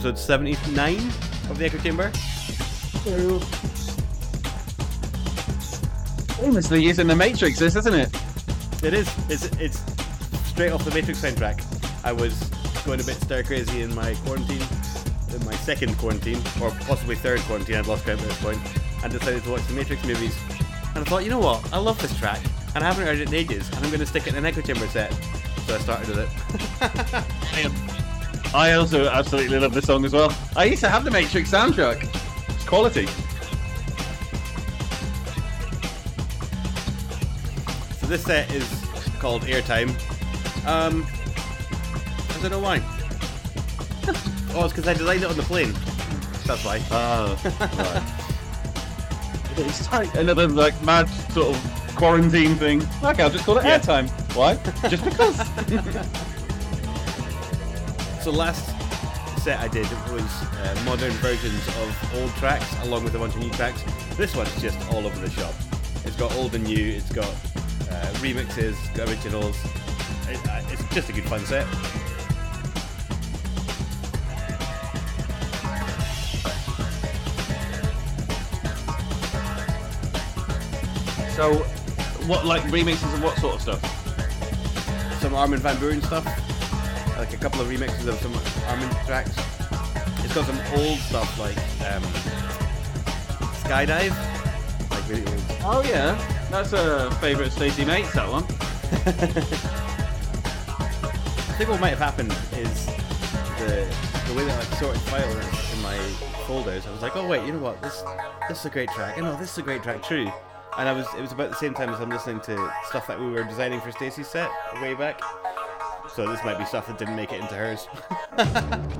Episode 79 of the Echo Chamber. Famously using the Matrix, this isn't it? It is. It's, it's straight off the Matrix soundtrack. I was going a bit stir crazy in my quarantine, in my second quarantine, or possibly third quarantine, I'd lost count at this point, and decided to watch the Matrix movies. And I thought, you know what? I love this track, and I haven't heard it in ages, and I'm going to stick it in an Echo Chamber set. So I started with it. I also absolutely love this song as well. I used to have the Matrix soundtrack. It's quality. So this set is called Airtime. Um, I don't know why. oh, it's because I designed it on the plane. That's why. Oh, right. it's like another like mad sort of quarantine thing. Okay, I'll just call it Yeah. airtime. Why? Just because. So last set I did was uh, modern versions of old tracks along with a bunch of new tracks. This one's just all over the shop. It's got old and new. It's got uh, remixes, got originals. It, uh, it's just a good fun set. so, what like remixes of what sort of stuff? Some Armin van Buuren stuff, like a couple of remixes of some Armin tracks. It's got some old stuff like um, Skydive, like really old. Oh yeah, that's a favourite Stacey Mates. That one. I think what might have happened is the the way that I sorted files in my folders. I was like, oh wait, you know what? This this is a great track. I know this is a great track, true. And I was it was about the same time as I'm listening to stuff that we were designing for Stacey's set way back. So this might be stuff that didn't make it into hers.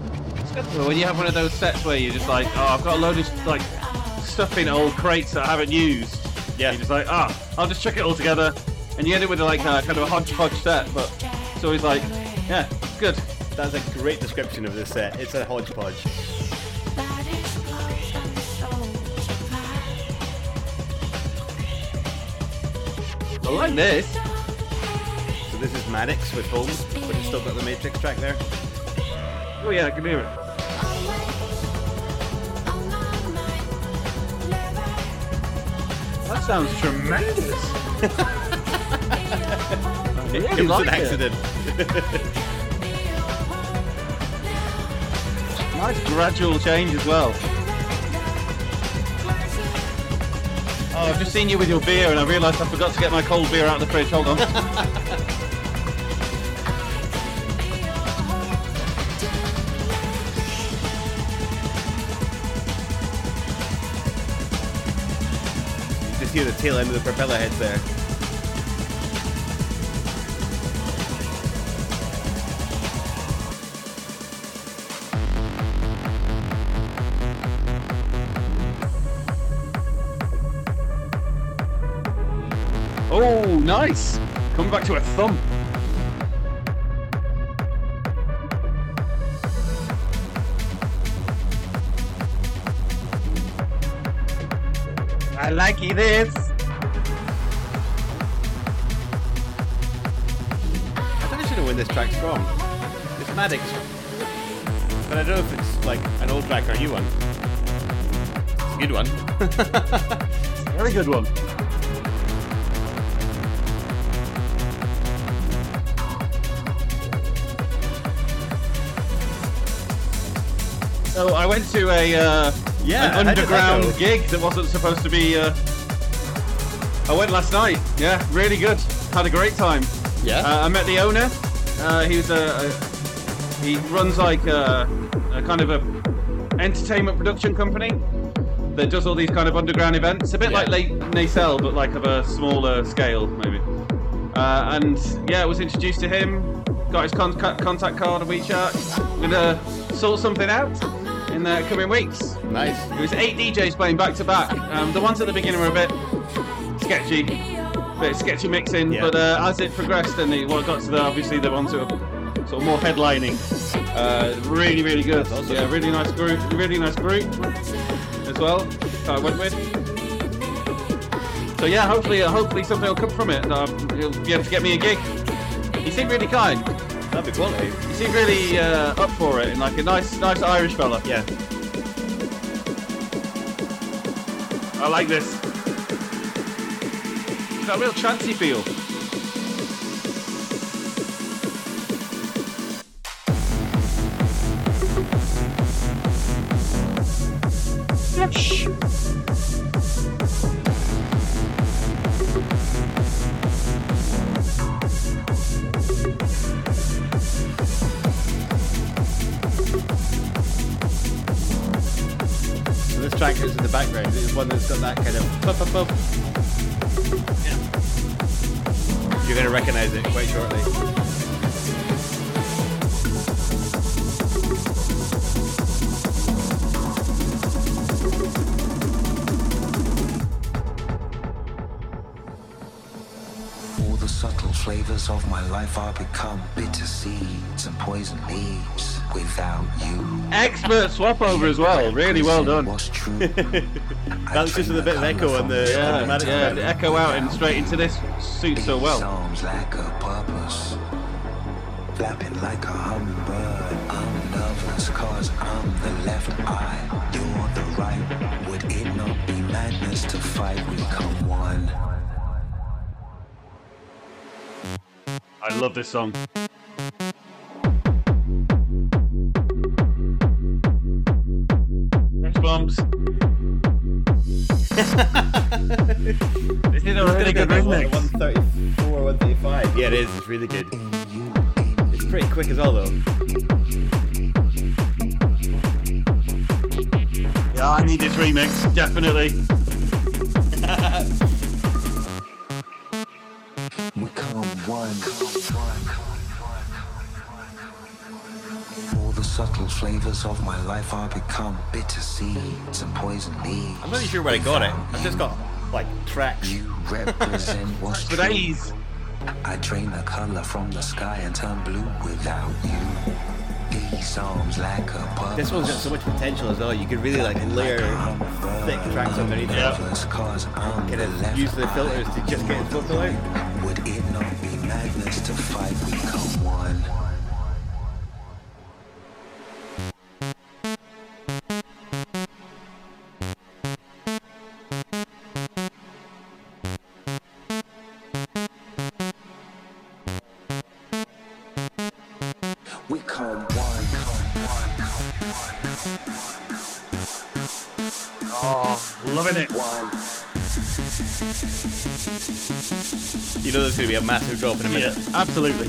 Well, when you have one of those sets where you're just like, oh, I've got a load of like stuff in old crates that I haven't used. Yeah. You're just like, ah, I'll just chuck it all together, and you end up with like a kind of a hodgepodge set. But it's always like, yeah, it's good. That's a great description of this set. It's a hodgepodge. I like this. This is Maddix with Home, but it's still got the Matrix track there. Oh yeah, I can hear it. That sounds tremendous. I It, really it was like an accident. Nice gradual change as well. Oh, I've just seen you with your beer and I realised I forgot to get my cold beer out of the fridge. Hold on. just hear the tail end of the Propellerheads there. Oh, nice. Coming back to a thump. I this. I don't actually know when this track's from. It's Maddix. But I don't know if it's like an old track or a new one. It's a good one. Very good one. So I went to a uh, Yeah, an how did that underground gig that wasn't supposed to be. Uh... I went last night. Yeah, really good. Had a great time. Yeah. Uh, I met the owner. Uh, he was a, a he runs like a, a kind of a entertainment production company that does all these kind of underground events. A bit Yeah. like Late Nacelle, but like of a smaller scale, maybe. Uh, and yeah, I was introduced to him. Got his con- contact card on WeChat. Gonna sort something out in the coming weeks. nice. It was eight DJs playing back to back. Um, The ones at the beginning were a bit sketchy, bit sketchy mixing, Yeah. but uh, as it progressed and it well, got to the obviously the ones that were sort of more headlining, uh, really really good. Awesome. Yeah, really nice group, really nice group as well. That I went with. So yeah, hopefully, uh, hopefully something will come from it. Um, he'll be able to get me a gig. He seemed really kind. That'd be quality. He seemed really uh, up for it and like a nice, nice Irish fella. Yeah. I like this. It's got a real chancy feel. Swap over as well. Really well done. Was true. That's just with a bit of echo on the, on the Yeah, yeah. The echo out and straight into this suits so well. Songs like a purpose. Flapping like a hummingbird. I'm nervous cause I'm the left eye. You're the right. Would it not be madness to fight? We come one. I love this song. Bumps. this is a really good remix. 134, 135. Yeah, it is. It's really good. In you, in It's pretty quick as well, though. Yeah, I need this remix, definitely. Subtle flavors of my life are become bitter seeds and poison leaves. I'm not really sure where I got it. I've just got, like, tracks. You represent what's true. days. I drain the color from the sky and turn blue without you. These arms lack a purpose. This one's got so much potential as well. You could really, like, layer thick tracks underneath Yeah. it. Nervous cause I'm Kind the of use the filters to just get its vocal out. Would it not be madness to fight? A massive drop in a Yeah, minute. absolutely.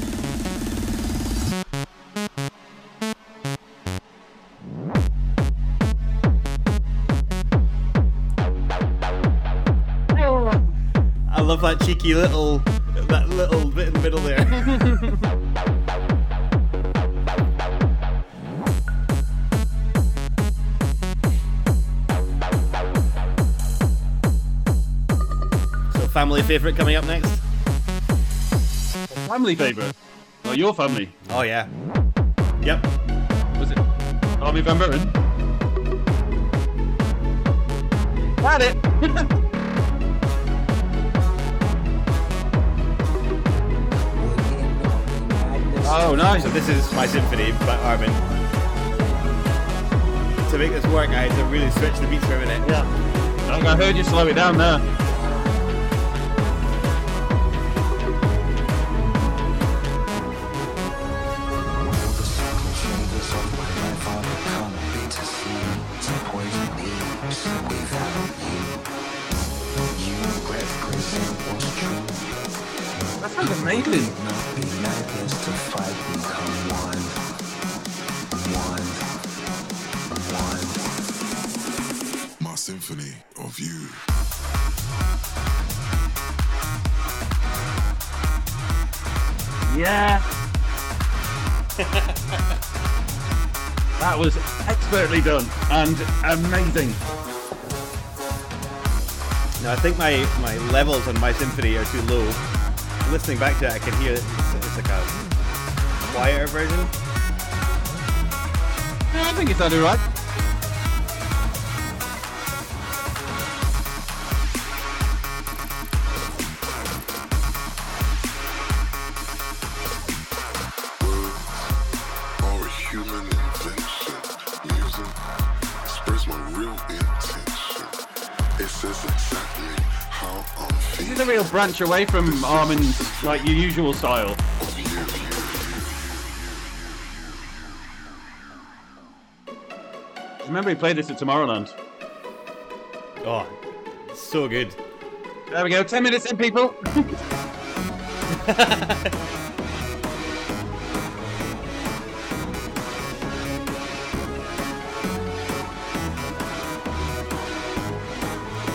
I love that cheeky little, that little bit in the middle there. so, family favorite coming up next? Family favourite. Oh, your family. Oh yeah. Yep. Was it Armin van Buuren? Had it. oh, nice. So this is my symphony by Armin. To make this work, I had to really switch the beats for a minute. Yeah. I heard you slow it down there. And amazing. Now I think my, my levels on my symphony are too low. Listening back to it, I can hear it's, it's like a quieter version. Yeah, I think it sounded right. Is a real branch away from Armin's like your usual style. Remember he played this at Tomorrowland. Oh, so good. There we go, 10 minutes in, people.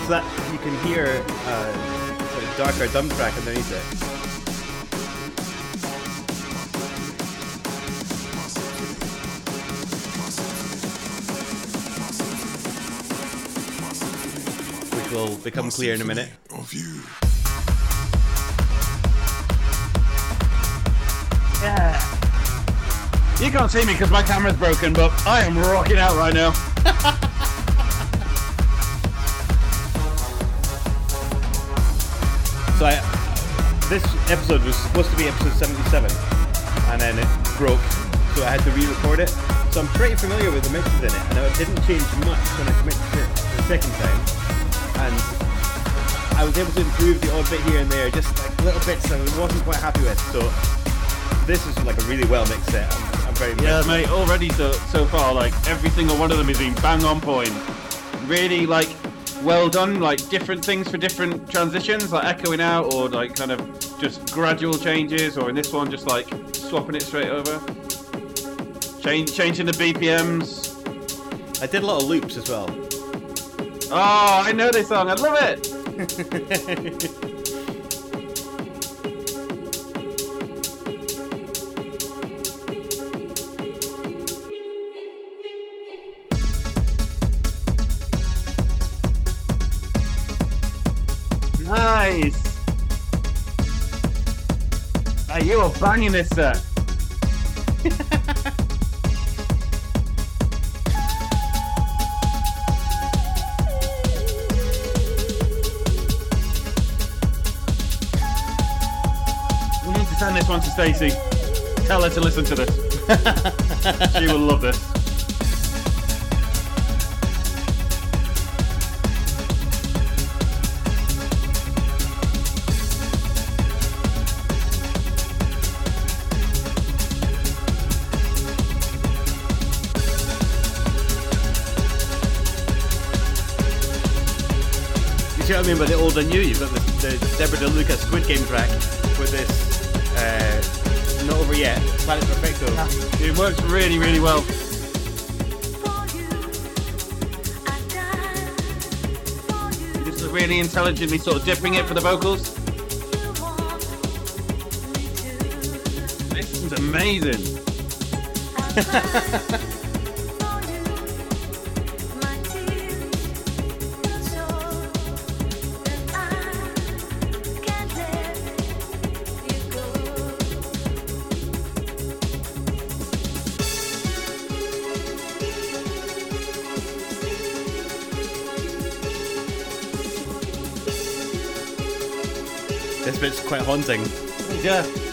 So that you can hear uh, sort of darker drum track underneath it. Which will become clear in a minute. Of you. You can't see me because my camera's broken, but I am rocking out right now. this episode was supposed to be episode 77, and then it broke, so I had to re-record it. So I'm pretty familiar with the mixes in it, and it didn't change much when I mixed it the second time. And I was able to improve the odd bit here and there, just like little bits that I wasn't quite happy with. So this is like a really well mixed set. I'm, I'm very Yeah, mate, already so, so far, like, every single one of them is been bang on point. Really, like, well done, like, different things for different transitions, like echoing out, or, like, kind of just gradual changes, or in this one, just, like, swapping it straight over. Change, changing the BPMs. I did a lot of loops as well. Oh, I know this song, I love it! you are banging this set. We need to send this one to Stacey. Tell her to listen to this. she will love this. Mean by the old and new? You've got the, the Deborah DeLuca Squid Game track with this uh, not over yet, Planet Perfecto. It works really, really well. This is really intelligently sort of dipping it for the vocals. This is amazing. Bit's quite haunting. Yeah.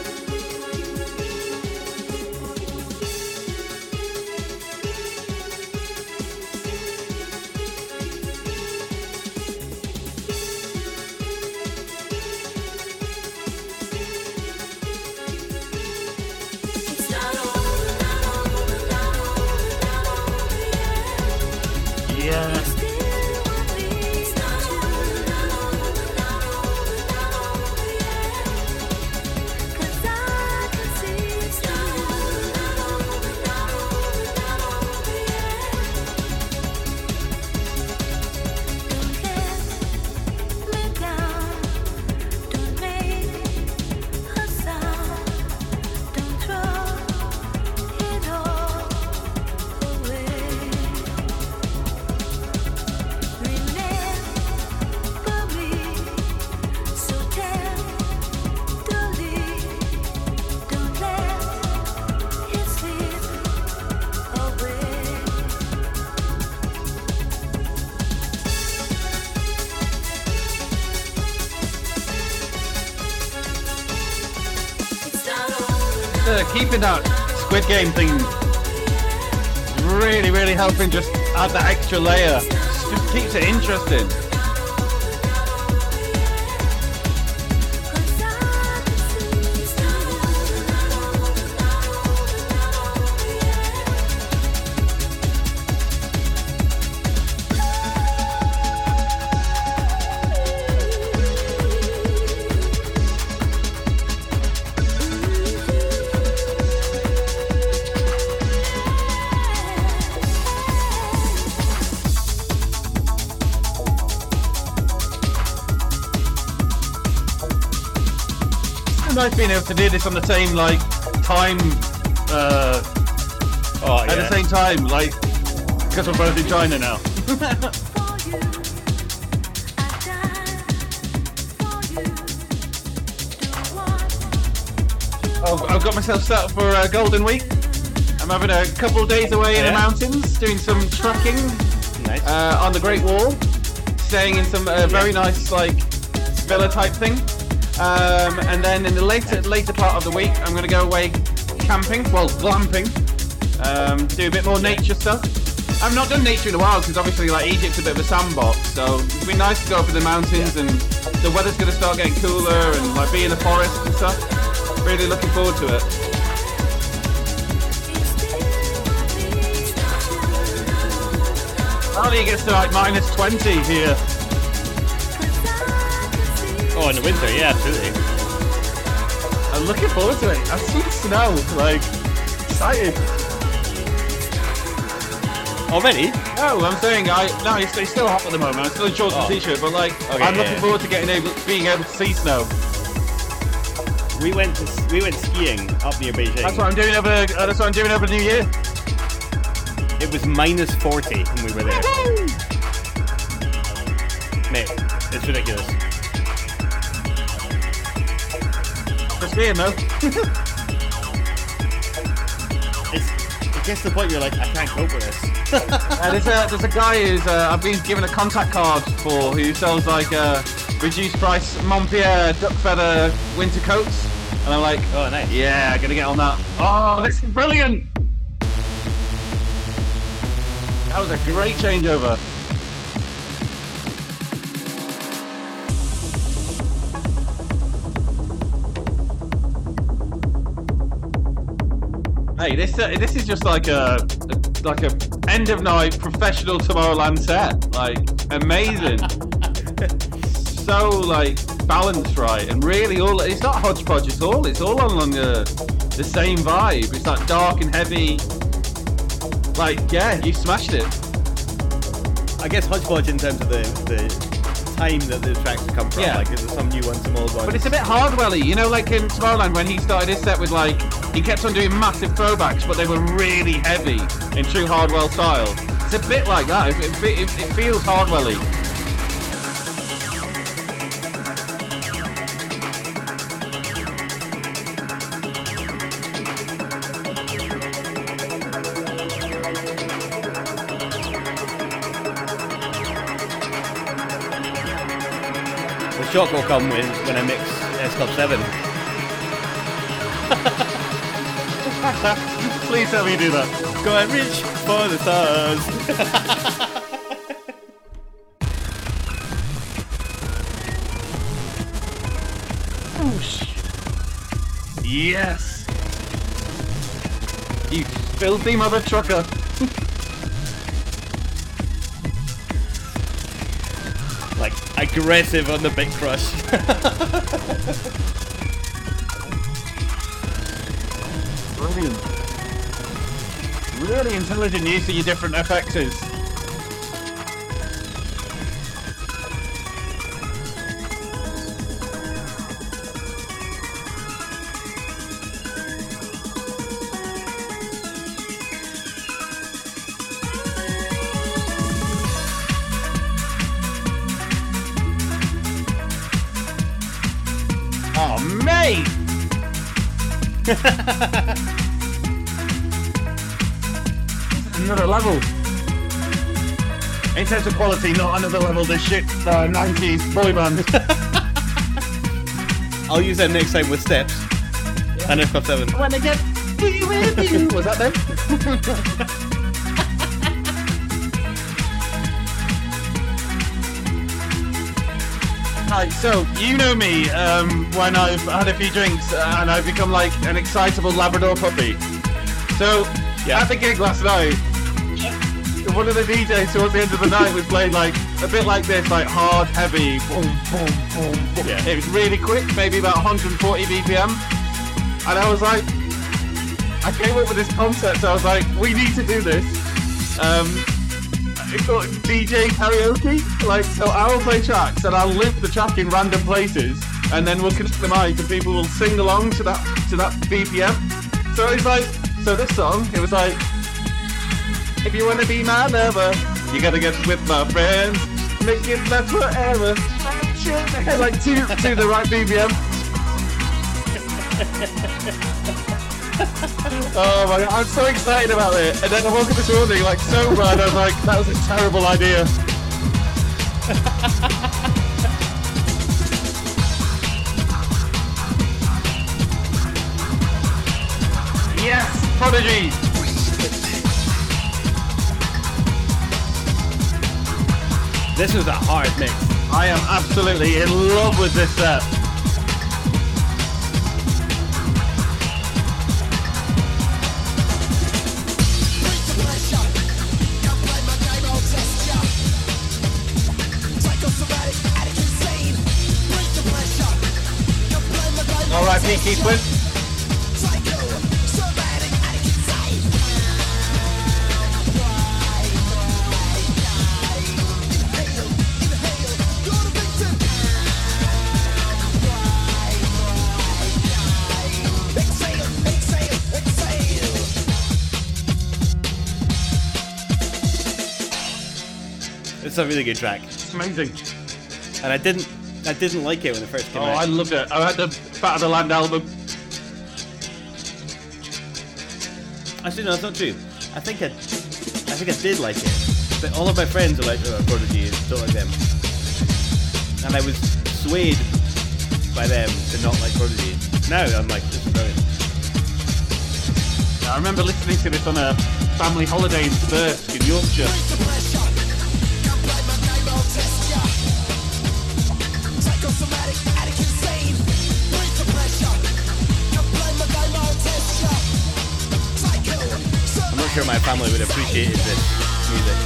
Squid Game thing really, really helping just add that extra layer. Just keeps it interesting. Nice being able to do this on the same like time uh, Oh at the same time, like because we're both in China now. I've, I've got myself set up for uh, Golden Week. I'm having a couple of days away in the mountains, doing some trekking Nice. uh, on the Great Wall, staying in some uh, very nice like villa type thing. Um, and then in the later later part of the week, I'm going to go away camping, well glamping, um, do a bit more nature stuff. I've not done nature in a while because obviously like Egypt's a bit of a sandbox, so it'd be nice to go up in the mountains and the weather's going to start getting cooler and like be in the forest and stuff. Really looking forward to it. Apparently it gets to like minus 20 here. Oh, in the winter, yeah, absolutely. I'm looking forward to it. I've seen snow, like excited. Already? No, I'm saying I no, it's, it's still hot at the moment. I'm still in shorts Oh. and t-shirt, but like Okay, I'm yeah, looking yeah. forward to getting able, being able to see snow. We went to we went skiing up near Beijing. That's what I'm doing over. Uh, that's what I'm doing over New Year. It was minus 40 when we were there. Mate, it's ridiculous. Skiing though. It's, it gets to the point you're like, I can't cope with this. Uh, there's a there's a guy who's uh, I've been given a contact card for who sells like uh, reduced price Montpierre duck feather winter coats, and I'm like, Oh, nice. yeah, gonna get on that. Oh, this is brilliant. That was a great changeover. Hey, this uh, this is just like a like a end of night professional Tomorrowland set. Like amazing. so like balanced right and really all it's not hodgepodge at all. It's all along the the same vibe. It's like dark and heavy. Like yeah, you smashed it. I guess hodgepodge in terms of the, the time that the tracks come from. Yeah. Like, there's some new ones, some old ones. But it's a bit Hardwelly, you know, like in Tomorrowland when he started his set with like he kept on doing massive throwbacks, but they were really heavy in true Hardwell style. It's a bit like that. It, it, it, it feels Hardwelly. The shock will come when, when I mix S Club 7. Please tell me you do that. Go and reach for the stars. Yes. You filthy mother trucker. like, aggressive on the big crush. Really intelligent use of your different FXs. In terms of quality, not another level. This shit, uh, 90s boy band. I'll use that next time with steps. And S Club 7. when they get be with you. Was that them? Hi, so you know me um, when I've had a few drinks and I've become like an excitable Labrador puppy. So Yeah. at the gig last night, one of the DJs towards the end of the night was playing like a bit like this, like hard, heavy, boom, boom, boom, boom. Yeah. It was really quick, maybe about 140 BPM, and I was like, I came up with this concept. I was like, we need to do this. Um, it's called DJ karaoke. Like, so I'll play tracks and I'll loop the track in random places, and then we'll connect the mic, and people will sing along to that to that BPM. So it's like, so this song, it was like, if you wanna be my lover, you gotta get with my friends, make it last forever. like to to the right BPM. oh my god, I'm so excited about it. And then I woke up this morning like so bad. I was like, that was a terrible idea. yes, Prodigy. This is a hard mix. I am absolutely in love with this set. All right, Pete Keithman. It's a really good track, It's amazing. and I didn't, I didn't like it when it first came Oh, out. Oh, I loved it. I had the Fat of the Land album. Actually, no, that's not true. I think I, I think I did like it. But all of my friends are like, oh, Prodigy, and don't like them. And I was swayed by them to not like Prodigy. Now I'm like, this is brilliant. I remember listening to this on a family holiday in Thirsk in Yorkshire. Family would appreciate this music.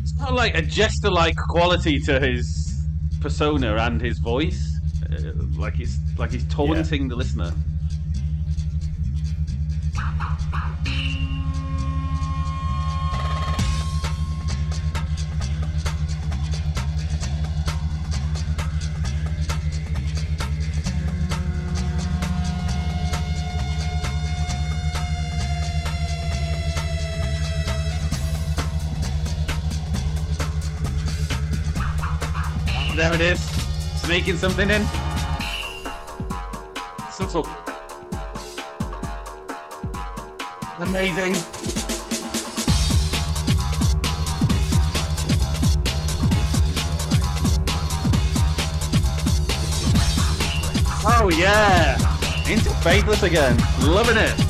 It's got like a jester-like quality to his persona and his voice. Uh, like he's like he's taunting the listener. Something in. Subtle. Amazing. Oh yeah! Into Faithless again. Loving it.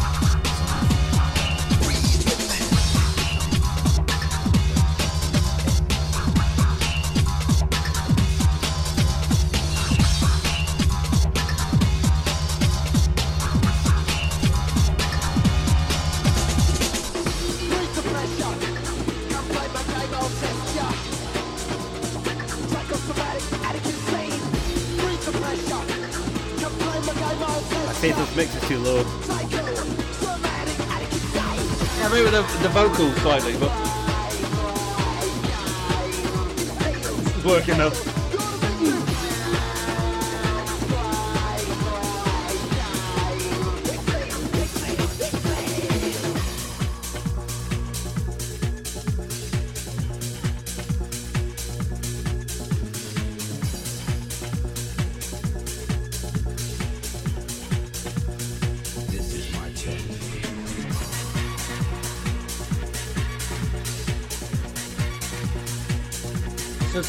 Mix is too low. Yeah, maybe the, the vocals slightly, but it's working though.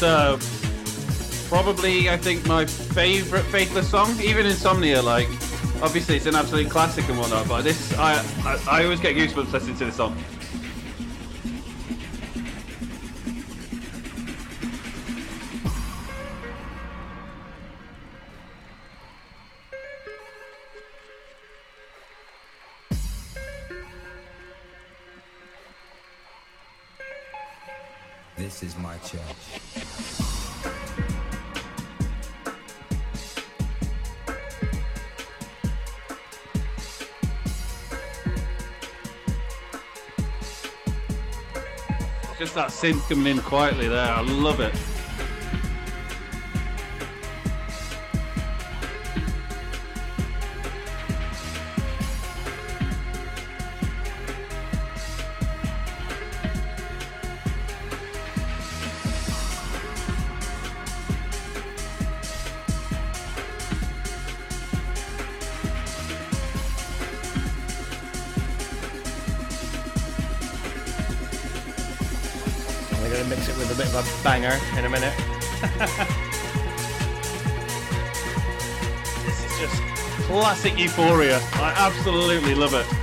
Is uh, probably, I think, my favorite Faithless song. Even Insomnia, like, obviously it's an absolute classic and whatnot, but this, I, I, I always get goosebumps listening to this song. This is my church. just that synth coming in quietly there. I love it. Classic euphoria. I absolutely love it.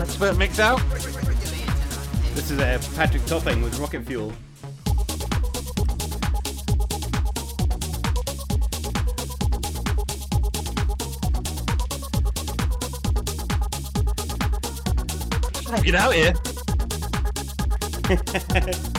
Expert mix out. This is uh, Patrick Topping with Rocket Fuel. Get out here.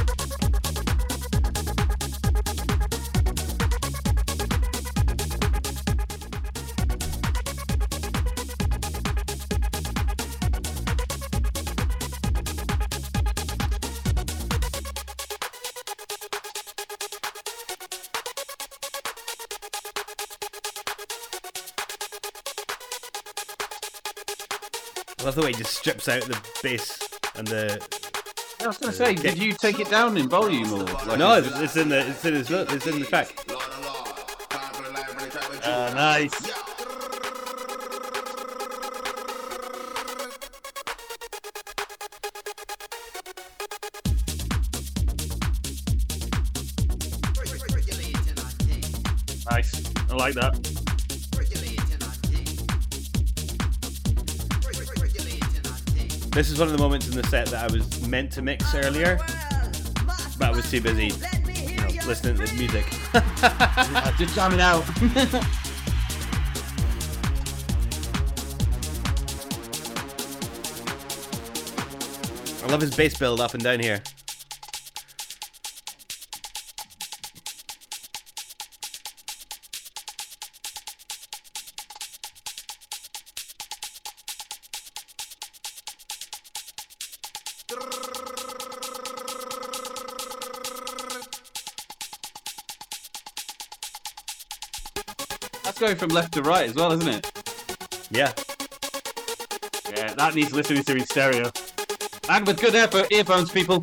strips out the bass and the. I was going to say, did you take it down in volume or? Like No, it's, it's in the it's in his it's in the track. Uh, nice. Nice. This is one of the moments in the set that I was meant to mix earlier, but I was too busy, you know, listening to the music. Just jamming out. I love his bass build up and down here. Going from left to right as well, isn't it? Yeah. Yeah, that needs listening to in stereo. And with good ear- earphones, people.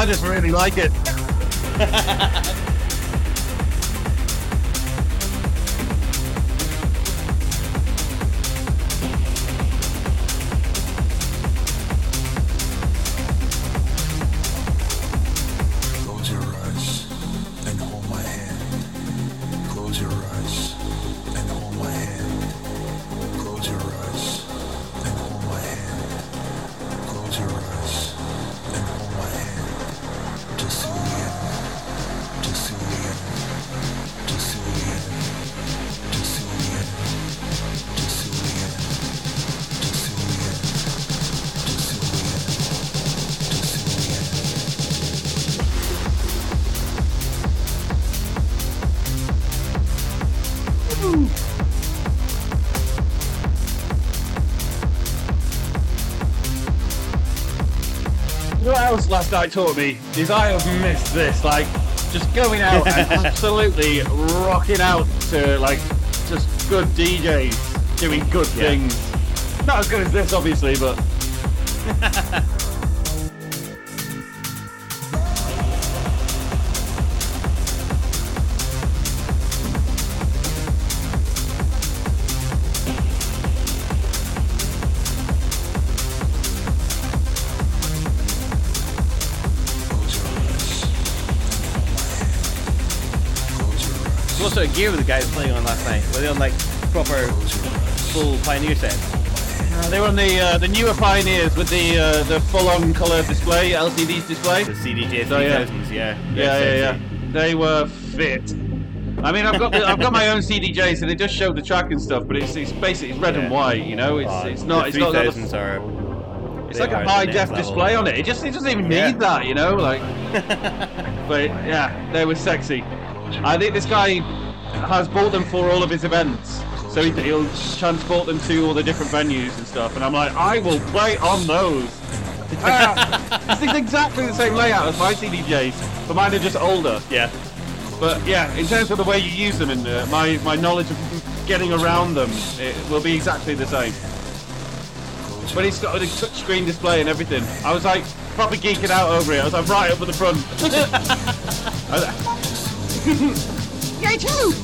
I, just really like it. last night taught me? Is I have missed this. Like, just going out and absolutely rocking out to like just good DJs doing good Yeah. things. Not as good as this, obviously, but what gear were the guys playing on last night? Were they on like proper full Pioneer sets? uh, they were on the uh, the newer Pioneers with the uh, the full-on color display, LCD display. The CDJ So, yeah. 3000s, yeah. Yeah, yeah, yeah. They were fit. I mean, I've got the, I've got my own CDJ, so they just show the track and stuff, but it's it's basically it's red and white, you know. It's Oh, it's not the it's not the 3000s are. It's like a high def level. display on it. It just it doesn't even Yeah. need that, you know, like. but yeah, they were sexy. I think this guy has bought them for all of his events, so he, he'll transport them to all the different venues and stuff. And I'm like, I will play on those. Ah, this is exactly the same layout as my CDJs, but mine are just older. Yeah. But yeah, in terms of the way you use them and uh, my my knowledge of getting around them, it will be exactly the same. But it's got a touchscreen display and everything. I was like proper geeking out over it. I was like right up at the front. I Yay too!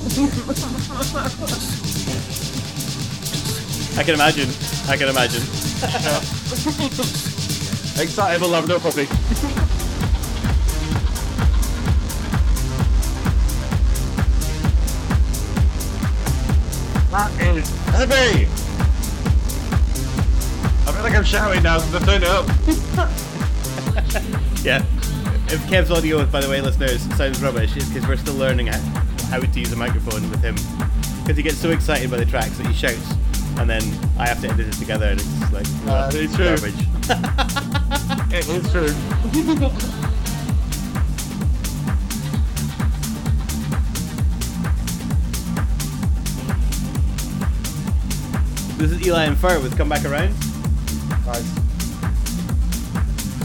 I can imagine. I can imagine. Excited but loved up puppy. That is heavy! I feel like I'm shouting now because I've turned it up. Yeah. If Kev's audio, by the way, listeners, sounds rubbish, it's because we're still learning how, how to use a microphone with him. Because he gets so excited by the tracks that he shouts, and then I have to edit it together, and it's like Uh, it's true. garbage. It is true. This is Eli and Fur with Come Back Around. Nice.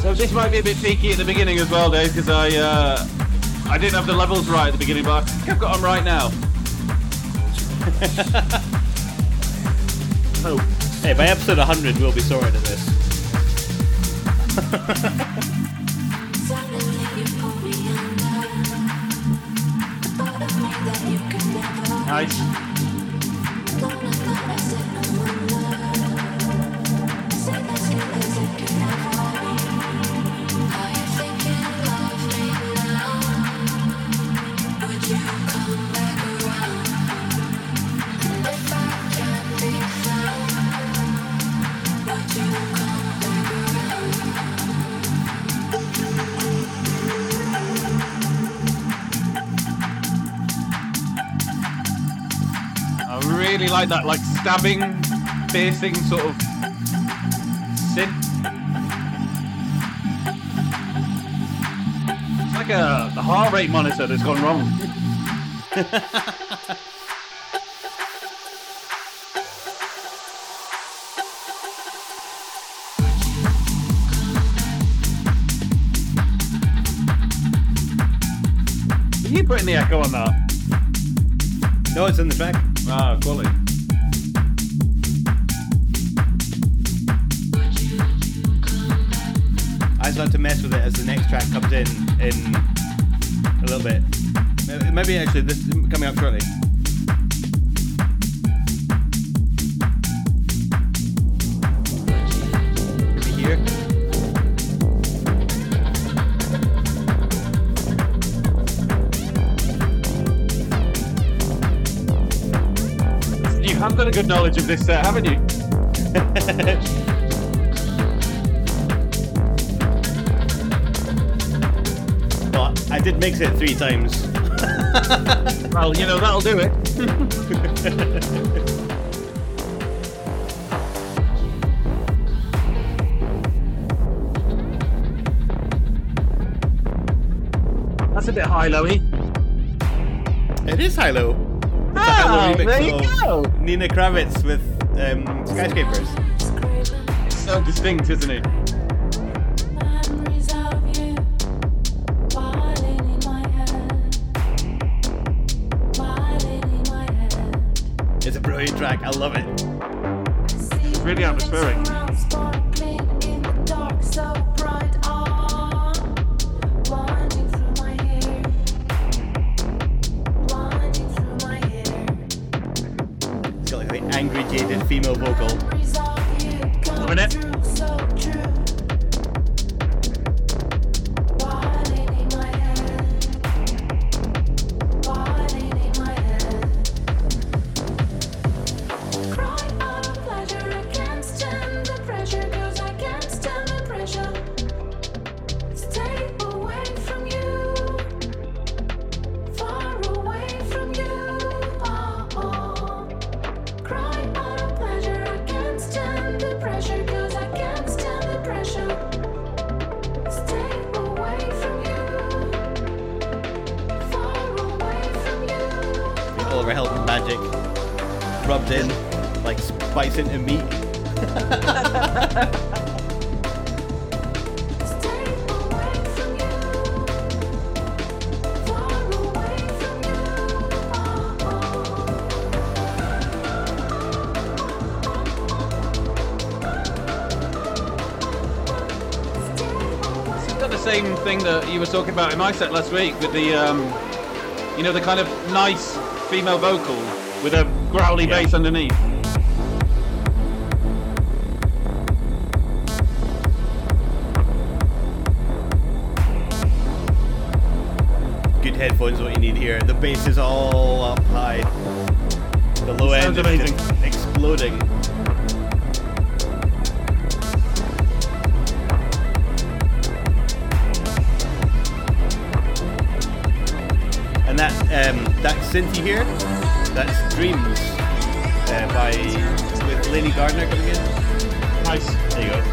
So this might be a bit peaky at the beginning as well, Dave, because I uh, I didn't have the levels right at the beginning, but I think I've got them right now. oh, Hey, by episode 100, we'll be sorted at this. nice. Really like that, like stabbing, piercing sort of synth. It's like a, a heart rate monitor that's gone wrong. You putting the echo on that? No, it's in the track. Ah. I just like to mess with it as the next track comes in in a little bit. Maybe actually this coming up shortly. A good knowledge of this set, haven't you? Well, I did mix it three times. Well, you know, that'll do it. That's a bit high, Lowy. It is high It's the remix of Nina Kraviz with um, Skyscrapers. So distinct, isn't it? It's a brilliant track. I love it. It's really atmospheric. Female vocal. My set last week with the, um, you know, the kind of nice female vocal with a growly Yeah. bass underneath. Good headphones, what you need here. The bass is all up high. The low end is amazing. exploding. Um, that synth you hear, that's Dreams uh, by with Lenny Gardner coming in. Nice. There you go.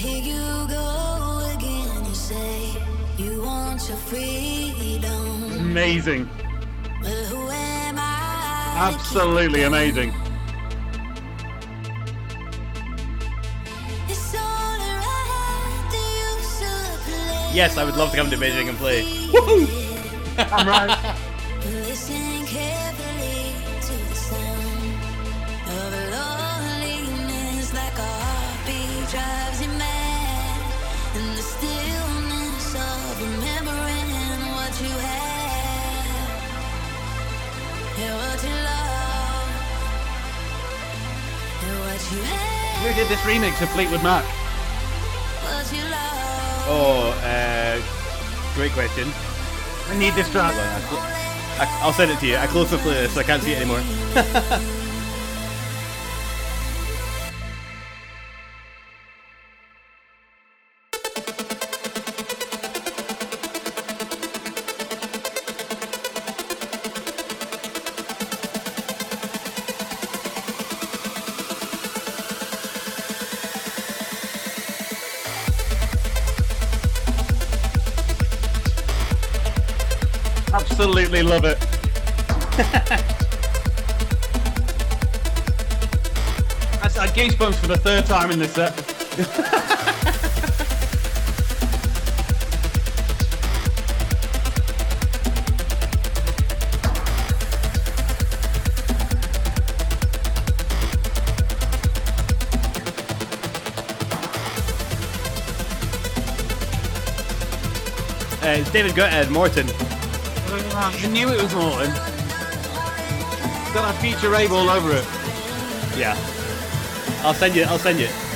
Now here you go again. You say you want your freedom, Amazing. but who am I? Absolutely amazing. It's only right that you should play yes, I would love to come to Beijing and play. I'm right. Who did this remix of Fleetwood Mac? what you love. Oh, uh, great question. I need this track. I'll send it to you. I closed the playlist, I can't see it anymore. jamming this up. uh, it's David Guetta, Morten. I knew it was Morten. It's got a future rave all over it. Yeah. I'll send you. I'll send you.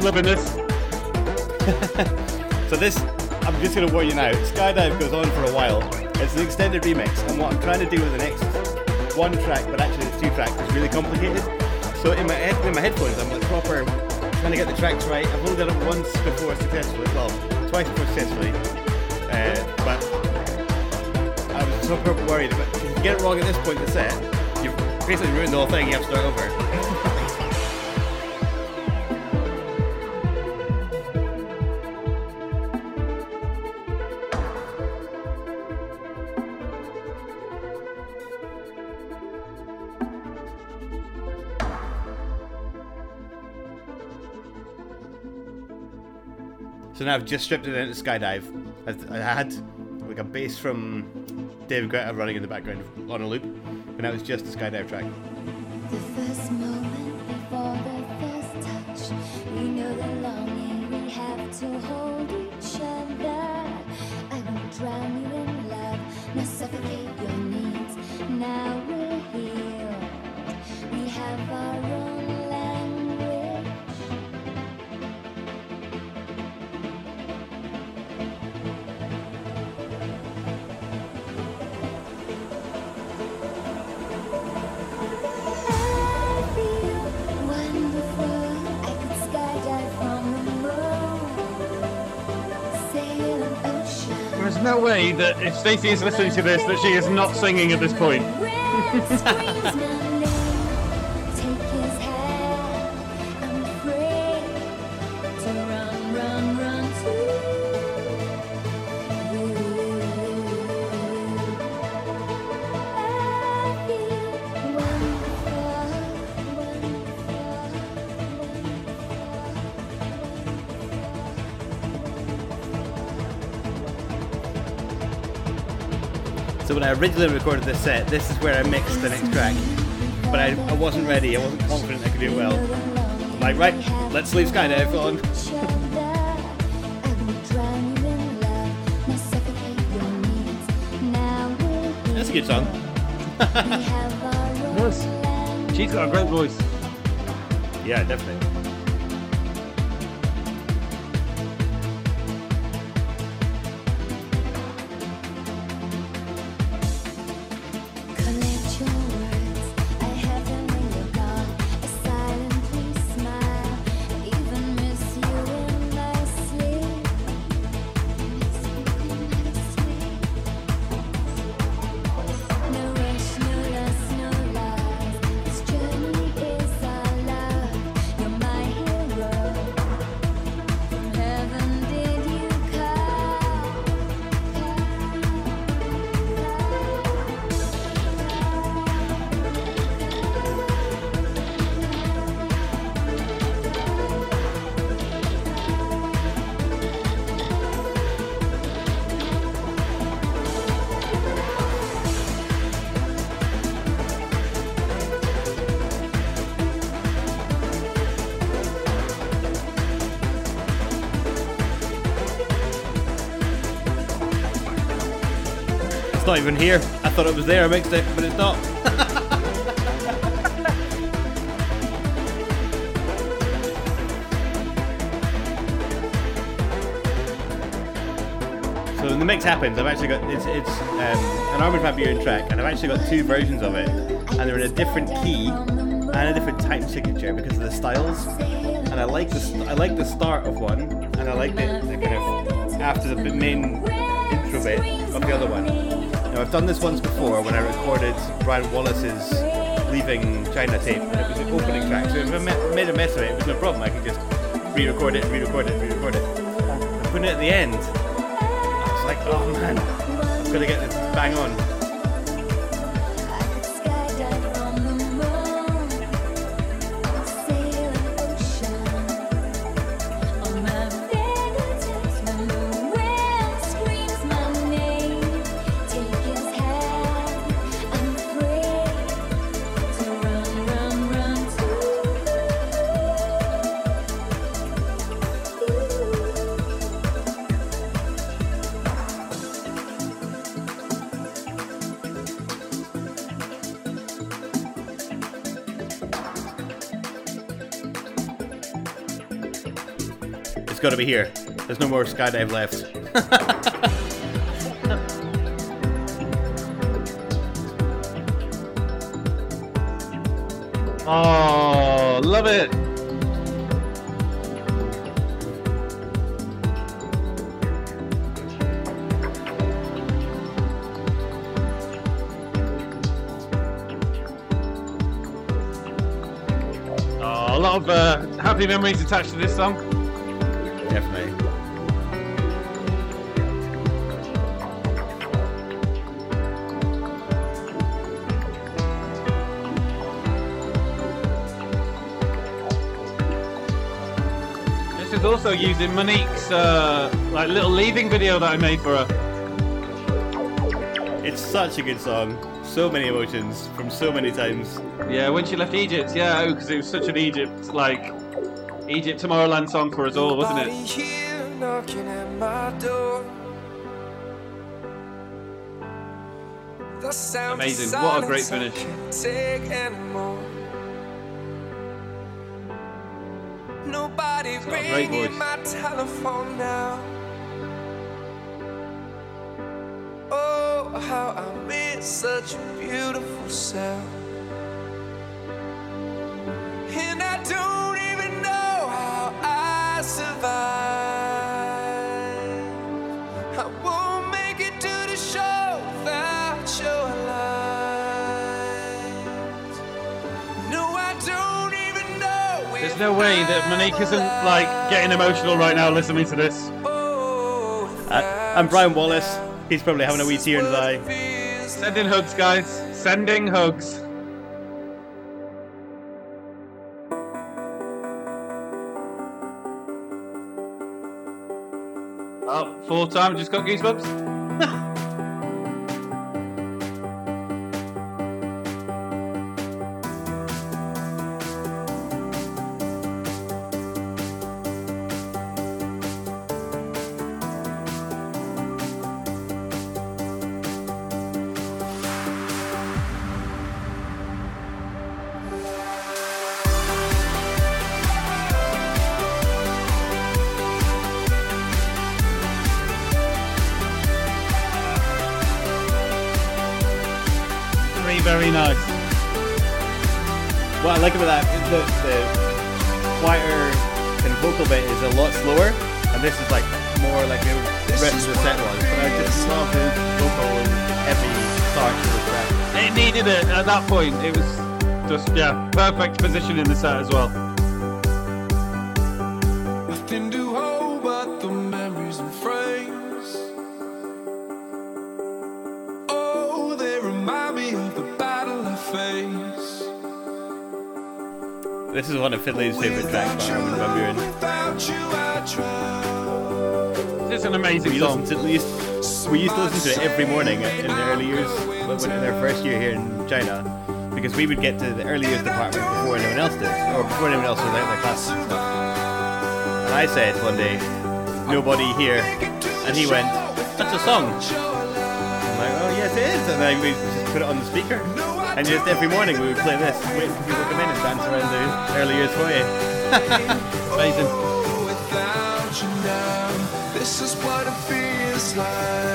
Loving this. So this, I'm just gonna warn you now. Skydive goes on for a while. It's an extended remix, and what I'm trying to do with the next one track, but actually it's two tracks, is really complicated. So in my head, in my headphones, I'm like proper trying to get the tracks right. I've only done it once before successfully, well, twice before successfully, uh, but I was so proper worried. But if you get it wrong at this point in the set, you've basically ruined the whole thing. You have to start over. So now I've just stripped it into Skydive. I I had like a bass from David Guetta running in the background on a loop, but now it's just a Skydive track. No way that if Stacey is listening to this, that she is not singing at this point. I originally recorded this set, this is where I mixed the next track. But I, I wasn't ready, I wasn't confident I could do it well. I'm like, right, let's leave Skydive on. That's a good song. Yes. She's got a great voice. Yeah, definitely. Not even here. I thought it was there. I mixed it, but it's not. so when the mix happens, I've actually got it's it's um, an Armin van track, and I've actually got two versions of it, and they're in a different key and a different time signature because of the styles. And I like the st- I like the start of one, and I like the, the kind of after the main intro bit of the other one. Now I've done this once before when I recorded Brian Wallace's Leaving China tape, and it was the opening track. So if I made a mess of it, it was no problem. I could just re-record it, re-record it, re-record it. And putting it at the end, I was like, oh man, I've got to get this bang on. It's got to be here. There's no more skydive left. Oh, love it. Oh, a lot of uh, happy memories attached to this song. Also using Monique's uh, like little leaving video that I made for her. It's such a good song. So many emotions from so many times. Yeah, when she left Egypt. Yeah, because it was such an Egypt like Egypt Tomorrowland song for us all, wasn't it? Here knocking at my door. The sound Amazing. What a great silence I finish. Nobody got a great ringing my telephone now. Oh, how I miss such a beautiful sound. No way that Monique isn't like getting emotional right now listening to this. Oh, Uh, and Brian Wallace, he's probably having a wee tear in his eye. Sending hugs, guys. Sending hugs. Oh, full time, just got goosebumps. That point. It was just, yeah, perfect position in the set as well. Nothing to hold but the memories and frames. Oh, they remind me of the battle I faced. This is one of Finley's favorite tracks by Armin van Buuren. Without you, I drown. It's an amazing We, song. listened to, we, used, to listen to it every morning in the early years, when in our first year here in China, because we would get to the early years department before anyone else did, or before anyone else was out in their and stuff. And I said one day, nobody here, and he went, that's a song. I'm like, oh yes it is, and then we just put it on the speaker. And just every morning we would play this, waiting for people to come in and dance around the early years foyer. Amazing. This is what it feels like.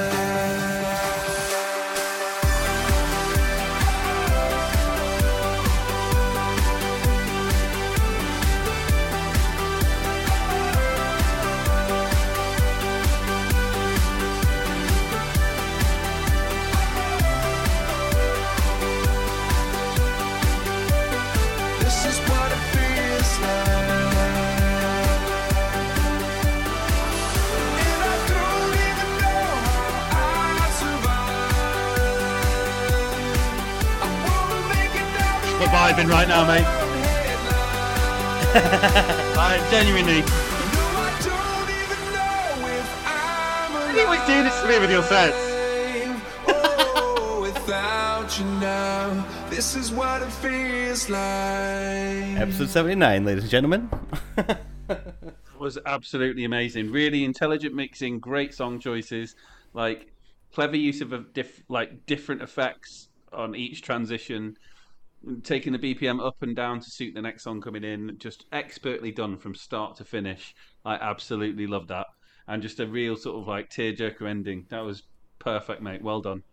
Vibing right now, mate. Like, genuinely. No, I don't even know if I'm alive. You always do this to me with your sets. Oh, without you now, this is what it feels like. Episode 79, ladies and gentlemen. was absolutely amazing. Really intelligent mixing, great song choices, like clever use of a diff- like different effects on each transition, taking the BPM up and down to suit the next song coming in. Just expertly done from start to finish. I absolutely love that, and just a real sort of like tearjerker ending. That was perfect, mate. Well done.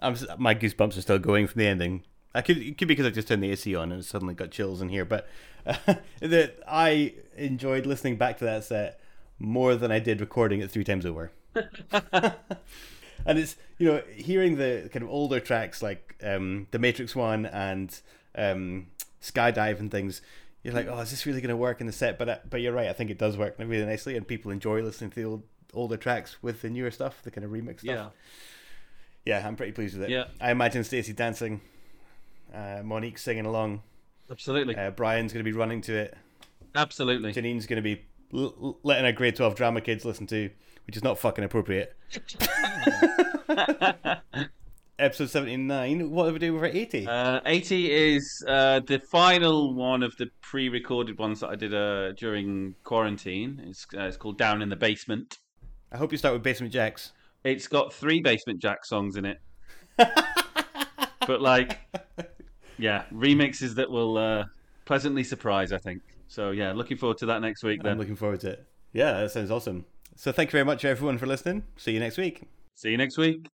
I'm, my goosebumps are still going from the ending. I could it could be because I just turned the AC on and suddenly got chills in here, but uh, that I enjoyed listening back to that set more than I did recording it three times over. and it's you know hearing the kind of older tracks like um, the Matrix one and um, Skydive and things. You're like, oh, is this really going to work in the set? But uh, but you're right. I think it does work really nicely, and people enjoy listening to the old, older tracks with the newer stuff, the kind of remix stuff. Yeah, yeah, I'm pretty pleased with it. Yeah. I imagine Stacey dancing, uh, Monique singing along, absolutely, uh, Brian's going to be running to it, absolutely. Janine's going to be l- l- letting her grade 12 drama kids listen to, which is not fucking appropriate. Episode 79, what do we do with 80? Uh, 80 is uh, the final one of the pre-recorded ones that I did uh, during quarantine. It's, uh, it's called Down in the Basement. I hope you start with Basement Jaxx. It's got three Basement Jack songs in it. but like, yeah, remixes that will uh, pleasantly surprise. I think. So yeah, looking forward to that next week. I'm Then looking forward to it. Yeah, that sounds awesome. So thank you very much, everyone, for listening. See you next week. see you next week.